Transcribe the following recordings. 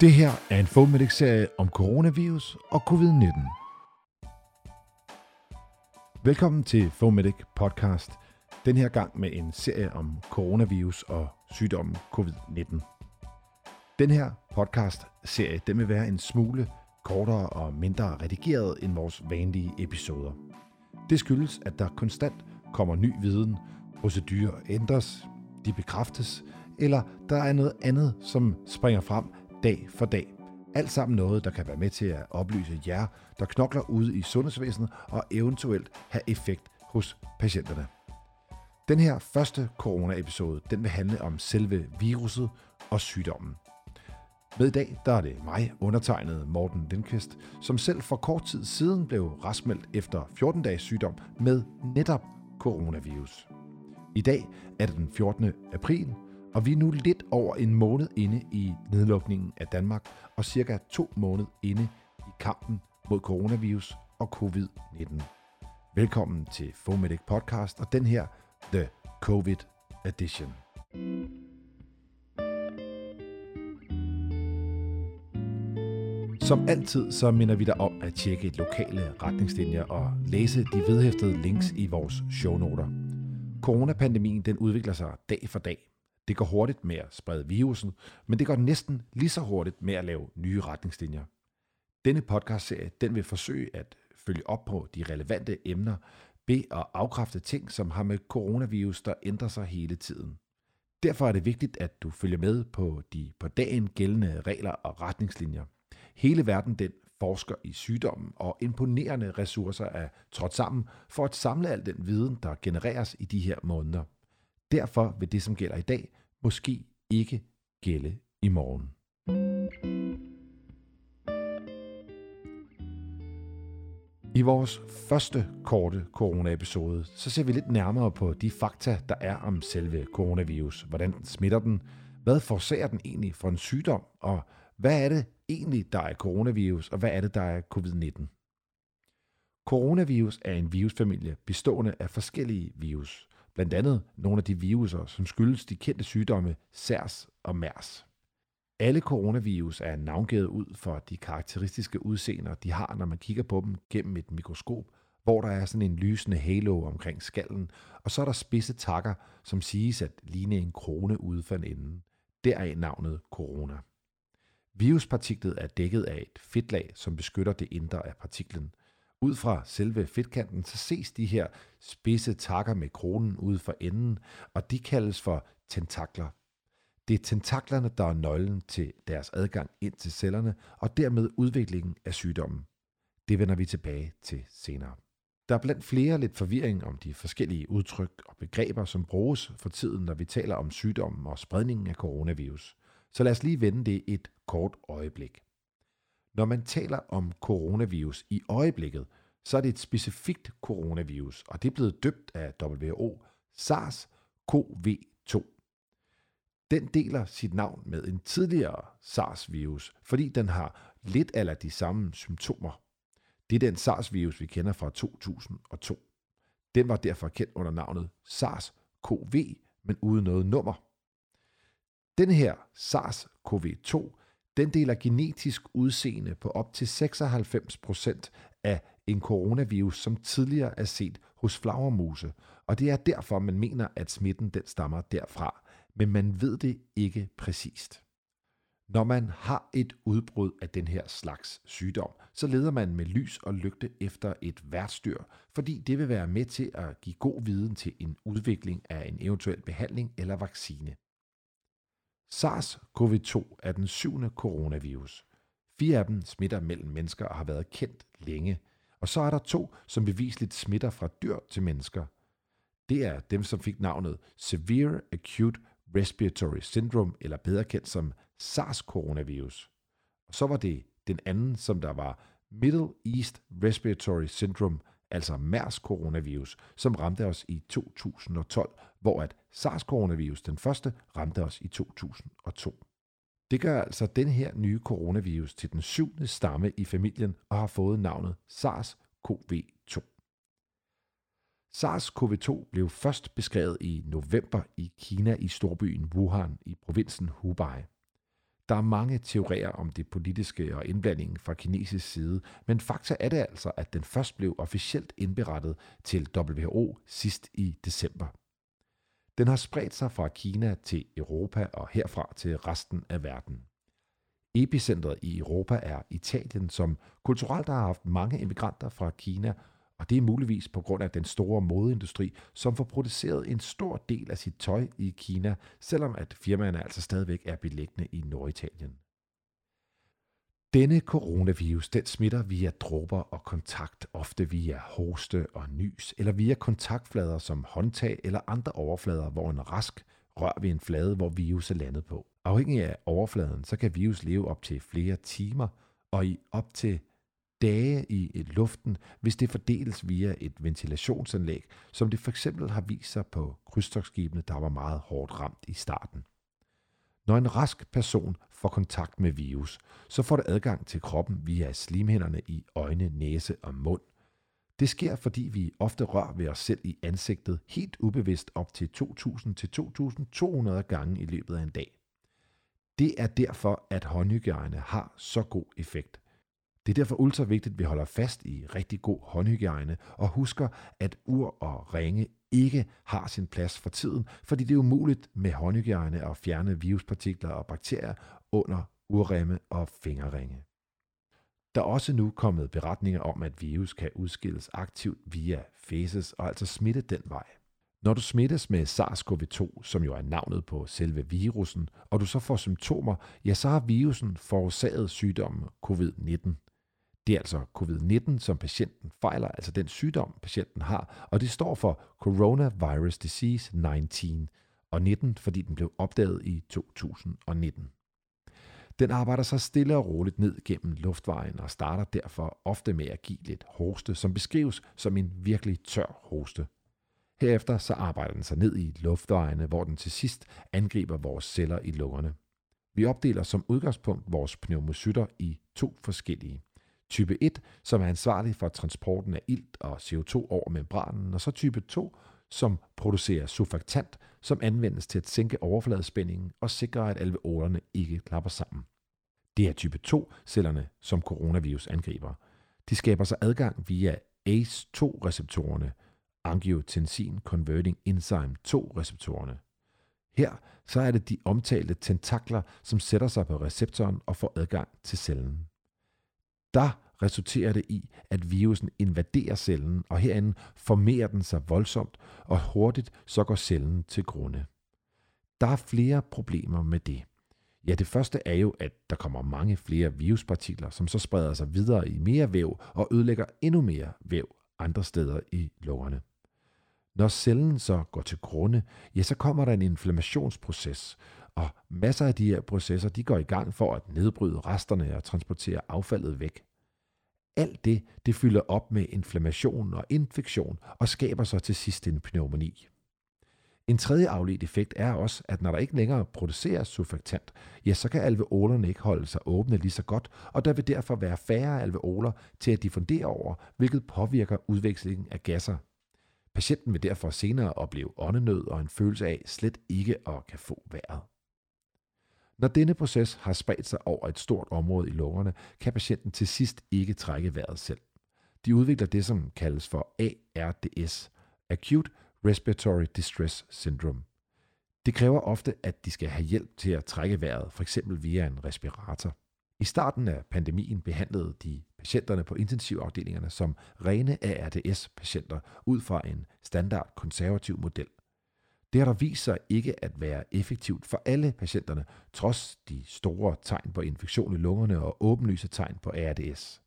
Det her er en Fomedic-serie om coronavirus og covid-19. Velkommen til Fomedic podcast. Den her gang med en serie om coronavirus og sygdommen covid-19. Den her podcast-serie den vil være en smule kortere og mindre redigeret end vores vanlige episoder. Det skyldes, at der konstant kommer ny viden, procedurer ændres, de bekræftes, eller der er noget andet, som springer frem dag for dag. Alt sammen noget, der kan være med til at oplyse jer, der knokler ude i sundhedsvæsenet og eventuelt have effekt hos patienterne. Den her første corona-episode, den vil handle om selve viruset og sygdommen. Med i dag, der er det mig, undertegnet Morten Lindqvist, som selv for kort tid siden blev raskmeldt efter 14 dages sygdom med netop coronavirus. I dag er det den 14. april, og vi er nu lidt over en måned inde i nedlukningen af Danmark, og cirka to måneder inde i kampen mod coronavirus og covid-19. Velkommen til Fomedic Podcast og den her The COVID Edition. Som altid så minder vi dig om at tjekke lokale retningslinjer og læse de vedhæftede links i vores shownoter. Coronapandemien den udvikler sig dag for dag. Det går hurtigt med at sprede virusen, men det går næsten lige så hurtigt med at lave nye retningslinjer. Denne podcastserie den vil forsøge at følge op på de relevante emner, bede og afkræfte ting, som har med coronavirus, der ændrer sig hele tiden. Derfor er det vigtigt, at du følger med på de på dagen gældende regler og retningslinjer. Hele verden den forsker i sygdommen, og imponerende ressourcer er trådt sammen for at samle al den viden, der genereres i de her måneder. Derfor vil det, som gælder i dag, måske ikke gælde i morgen. I vores første korte coronaepisode, så ser vi lidt nærmere på de fakta, der er om selve coronavirus. Hvordan den smitter den? Hvad forårsager den egentlig for en sygdom? Og hvad er det egentlig, der er coronavirus, og hvad er det, der er covid-19? Coronavirus er en virusfamilie bestående af forskellige virus. Blandt andet nogle af de viruser, som skyldes de kendte sygdomme SARS og MERS. Alle coronavirus er navngivet ud for de karakteristiske udseender, de har, når man kigger på dem gennem et mikroskop, hvor der er sådan en lysende halo omkring skallen, og så er der spidse takker, som siges at ligne en krone ude for en ende. Deraf navnet corona. Viruspartiklet er dækket af et fedtlag, som beskytter det indre af partiklen. Ud fra selve fedtkanten, så ses de her spidse takker med kronen ude for enden, og de kaldes for tentakler. Det er tentaklerne, der er nøglen til deres adgang ind til cellerne, og dermed udviklingen af sygdommen. Det vender vi tilbage til senere. Der er blandt flere lidt forvirring om de forskellige udtryk og begreber, som bruges for tiden, når vi taler om sygdommen og spredningen af coronavirus. Så lad os lige vende det et kort øjeblik. Når man taler om coronavirus i øjeblikket, så er det et specifikt coronavirus, og det er blevet døbt af WHO SARS-CoV-2. Den deler sit navn med en tidligere SARS-virus, fordi den har lidt eller de samme symptomer. Det er den SARS-virus, vi kender fra 2002. Den var derfor kendt under navnet SARS-CoV, men uden noget nummer. Den her SARS-CoV-2, den deler genetisk udseende på op til 96% af en coronavirus, som tidligere er set hos flagermuse, og det er derfor, man mener, at smitten den stammer derfra, men man ved det ikke præcist. Når man har et udbrud af den her slags sygdom, så leder man med lys og lygte efter et værtsdyr, fordi det vil være med til at give god viden til en udvikling af en eventuel behandling eller vaccine. SARS-CoV-2 er den syvende coronavirus. Fire af dem smitter mellem mennesker og har været kendt længe. Og så er der to, som bevisligt smitter fra dyr til mennesker. Det er dem, som fik navnet Severe Acute Respiratory Syndrome, eller bedre kendt som SARS-coronavirus. Og så var det den anden, som der var Middle East Respiratory Syndrome, altså MERS-coronavirus, som ramte os i 2012, hvor at SARS-coronavirus, den første, ramte os i 2002. Det gør altså den her nye coronavirus til den syvende stamme i familien og har fået navnet SARS-CoV-2. SARS-CoV-2 blev først beskrevet i november i Kina i storbyen Wuhan i provinsen Hubei. Der er mange teorier om det politiske og indblandingen fra kinesisk side, men fakta er det altså, at den først blev officielt indberettet til WHO sidst i december. Den har spredt sig fra Kina til Europa og herfra til resten af verden. Epicentret i Europa er Italien, som kulturelt har haft mange immigranter fra Kina, og det er muligvis på grund af den store modeindustri, som får produceret en stor del af sit tøj i Kina, selvom at firmaerne altså stadigvæk er beliggende i Norditalien. Denne coronavirus, den smitter via dråber og kontakt, ofte via hoste og nys, eller via kontaktflader som håndtag eller andre overflader, hvor en rask rør ved en flade, hvor virus er landet på. Afhængig af overfladen, så kan virus leve op til flere timer og i op til dage i luften, hvis det fordeles via et ventilationsanlæg, som det for eksempel har vist sig på krydstogsskibene, der var meget hårdt ramt i starten. Når en rask person får kontakt med virus, så får det adgang til kroppen via slimhænderne i øjne, næse og mund. Det sker, fordi vi ofte rører ved os selv i ansigtet helt ubevidst op til 2.000-2.200 gange i løbet af en dag. Det er derfor, at håndhygiejne har så god effekt. Det er derfor ultra vigtigt, at vi holder fast i rigtig god håndhygiejne og husker, at ur og ringe ikke har sin plads for tiden, fordi det er umuligt med håndhygiejne at fjerne viruspartikler og bakterier under urremme og fingerringe. Der er også nu kommet beretninger om, at virus kan udskilles aktivt via fæses og altså smitte den vej. Når du smittes med SARS-CoV-2, som jo er navnet på selve virusen, og du så får symptomer, ja, så har virusen forårsaget sygdommen covid-19. Det er altså covid-19, som patienten fejler, altså den sygdom, patienten har, og det står for Coronavirus Disease 19, og 19, fordi den blev opdaget i 2019. Den arbejder sig stille og roligt ned gennem luftvejen og starter derfor ofte med at give lidt hoste, som beskrives som en virkelig tør hoste. Herefter så arbejder den sig ned i luftvejene, hvor den til sidst angriber vores celler i lungerne. Vi opdeler som udgangspunkt vores pneumocytter i to forskellige. Type 1, som er ansvarlig for transporten af ilt og CO2 over membranen, og så type 2, som producerer surfaktant, som anvendes til at sænke overfladespændingen og sikre, at alveolerne ikke klapper sammen. Det er type 2-cellerne, som coronavirus angriber. De skaber sig adgang via ACE2-receptorerne, angiotensin converting enzyme 2-receptorerne. Her så er det de omtalte tentakler, som sætter sig på receptoren og får adgang til cellen der resulterer det i, at virusen invaderer cellen, og herinde formerer den sig voldsomt, og hurtigt så går cellen til grunde. Der er flere problemer med det. Ja, det første er jo, at der kommer mange flere viruspartikler, som så spreder sig videre i mere væv og ødelægger endnu mere væv andre steder i lungerne. Når cellen så går til grunde, ja, så kommer der en inflammationsproces, og masser af de her processer, de går i gang for at nedbryde resterne og transportere affaldet væk. Alt det, det fylder op med inflammation og infektion og skaber så til sidst en pneumoni. En tredje afledt effekt er også, at når der ikke længere produceres surfaktant, ja, så kan alveolerne ikke holde sig åbne lige så godt, og der vil derfor være færre alveoler til at diffundere over, hvilket påvirker udvekslingen af gasser. Patienten vil derfor senere opleve åndenød og en følelse af slet ikke at kan få vejret. Når denne proces har spredt sig over et stort område i lungerne, kan patienten til sidst ikke trække vejret selv. De udvikler det, som kaldes for ARDS, Acute Respiratory Distress Syndrome. Det kræver ofte, at de skal have hjælp til at trække vejret, f.eks. via en respirator. I starten af pandemien behandlede de patienterne på intensivafdelingerne som rene ARDS-patienter ud fra en standard konservativ model. Det har der vist sig ikke at være effektivt for alle patienterne, trods de store tegn på infektion i lungerne og åbenlyse tegn på ARDS.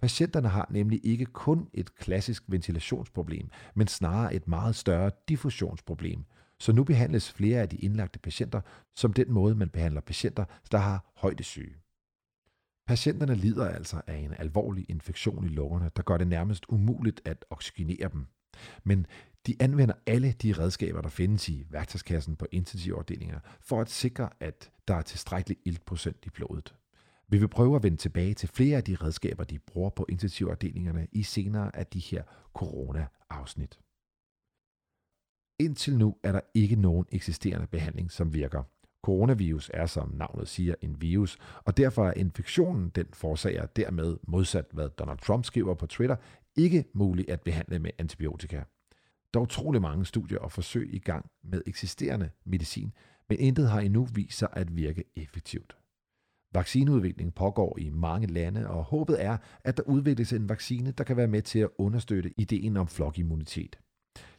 Patienterne har nemlig ikke kun et klassisk ventilationsproblem, men snarere et meget større diffusionsproblem. Så nu behandles flere af de indlagte patienter som den måde, man behandler patienter, der har højdesyge. Patienterne lider altså af en alvorlig infektion i lungerne, der gør det nærmest umuligt at oxygenere dem. Men de anvender alle de redskaber, der findes i værktøjskassen på intensivafdelinger, for at sikre, at der er tilstrækkelig iltprocent i blodet. Vi vil prøve at vende tilbage til flere af de redskaber, de bruger på intensivafdelingerne i senere af de her corona-afsnit. Indtil nu er der ikke nogen eksisterende behandling, som virker. Coronavirus er, som navnet siger, en virus, og derfor er infektionen, den forårsager dermed, modsat hvad Donald Trump skriver på Twitter, ikke mulig at behandle med antibiotika. Der er utrolig mange studier og forsøg i gang med eksisterende medicin, men intet har endnu vist sig at virke effektivt. Vaccineudviklingen pågår i mange lande, og håbet er, at der udvikles en vaccine, der kan være med til at understøtte ideen om flokimmunitet.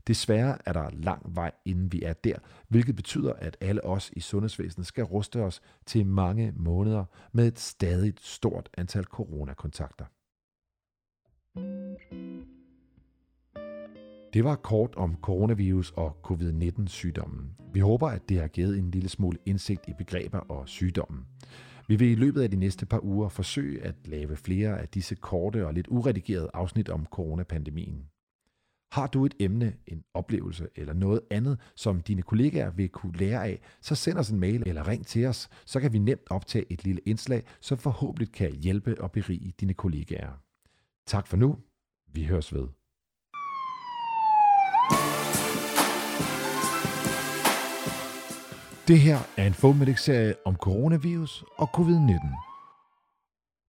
Desværre er der lang vej, inden vi er der, hvilket betyder, at alle os i sundhedsvæsenet skal ruste os til mange måneder med et stadig stort antal coronakontakter. Det var kort om coronavirus og covid-19 sygdommen. Vi håber, at det har givet en lille smule indsigt i begreber og sygdommen. Vi vil i løbet af de næste par uger forsøge at lave flere af disse korte og lidt uredigerede afsnit om coronapandemien. Har du et emne, en oplevelse eller noget andet, som dine kollegaer vil kunne lære af, så send os en mail eller ring til os, så kan vi nemt optage et lille indslag, som forhåbentlig kan hjælpe og berige dine kollegaer. Tak for nu. Vi høres ved. Det her er en Fomedic-serie om coronavirus og covid-19.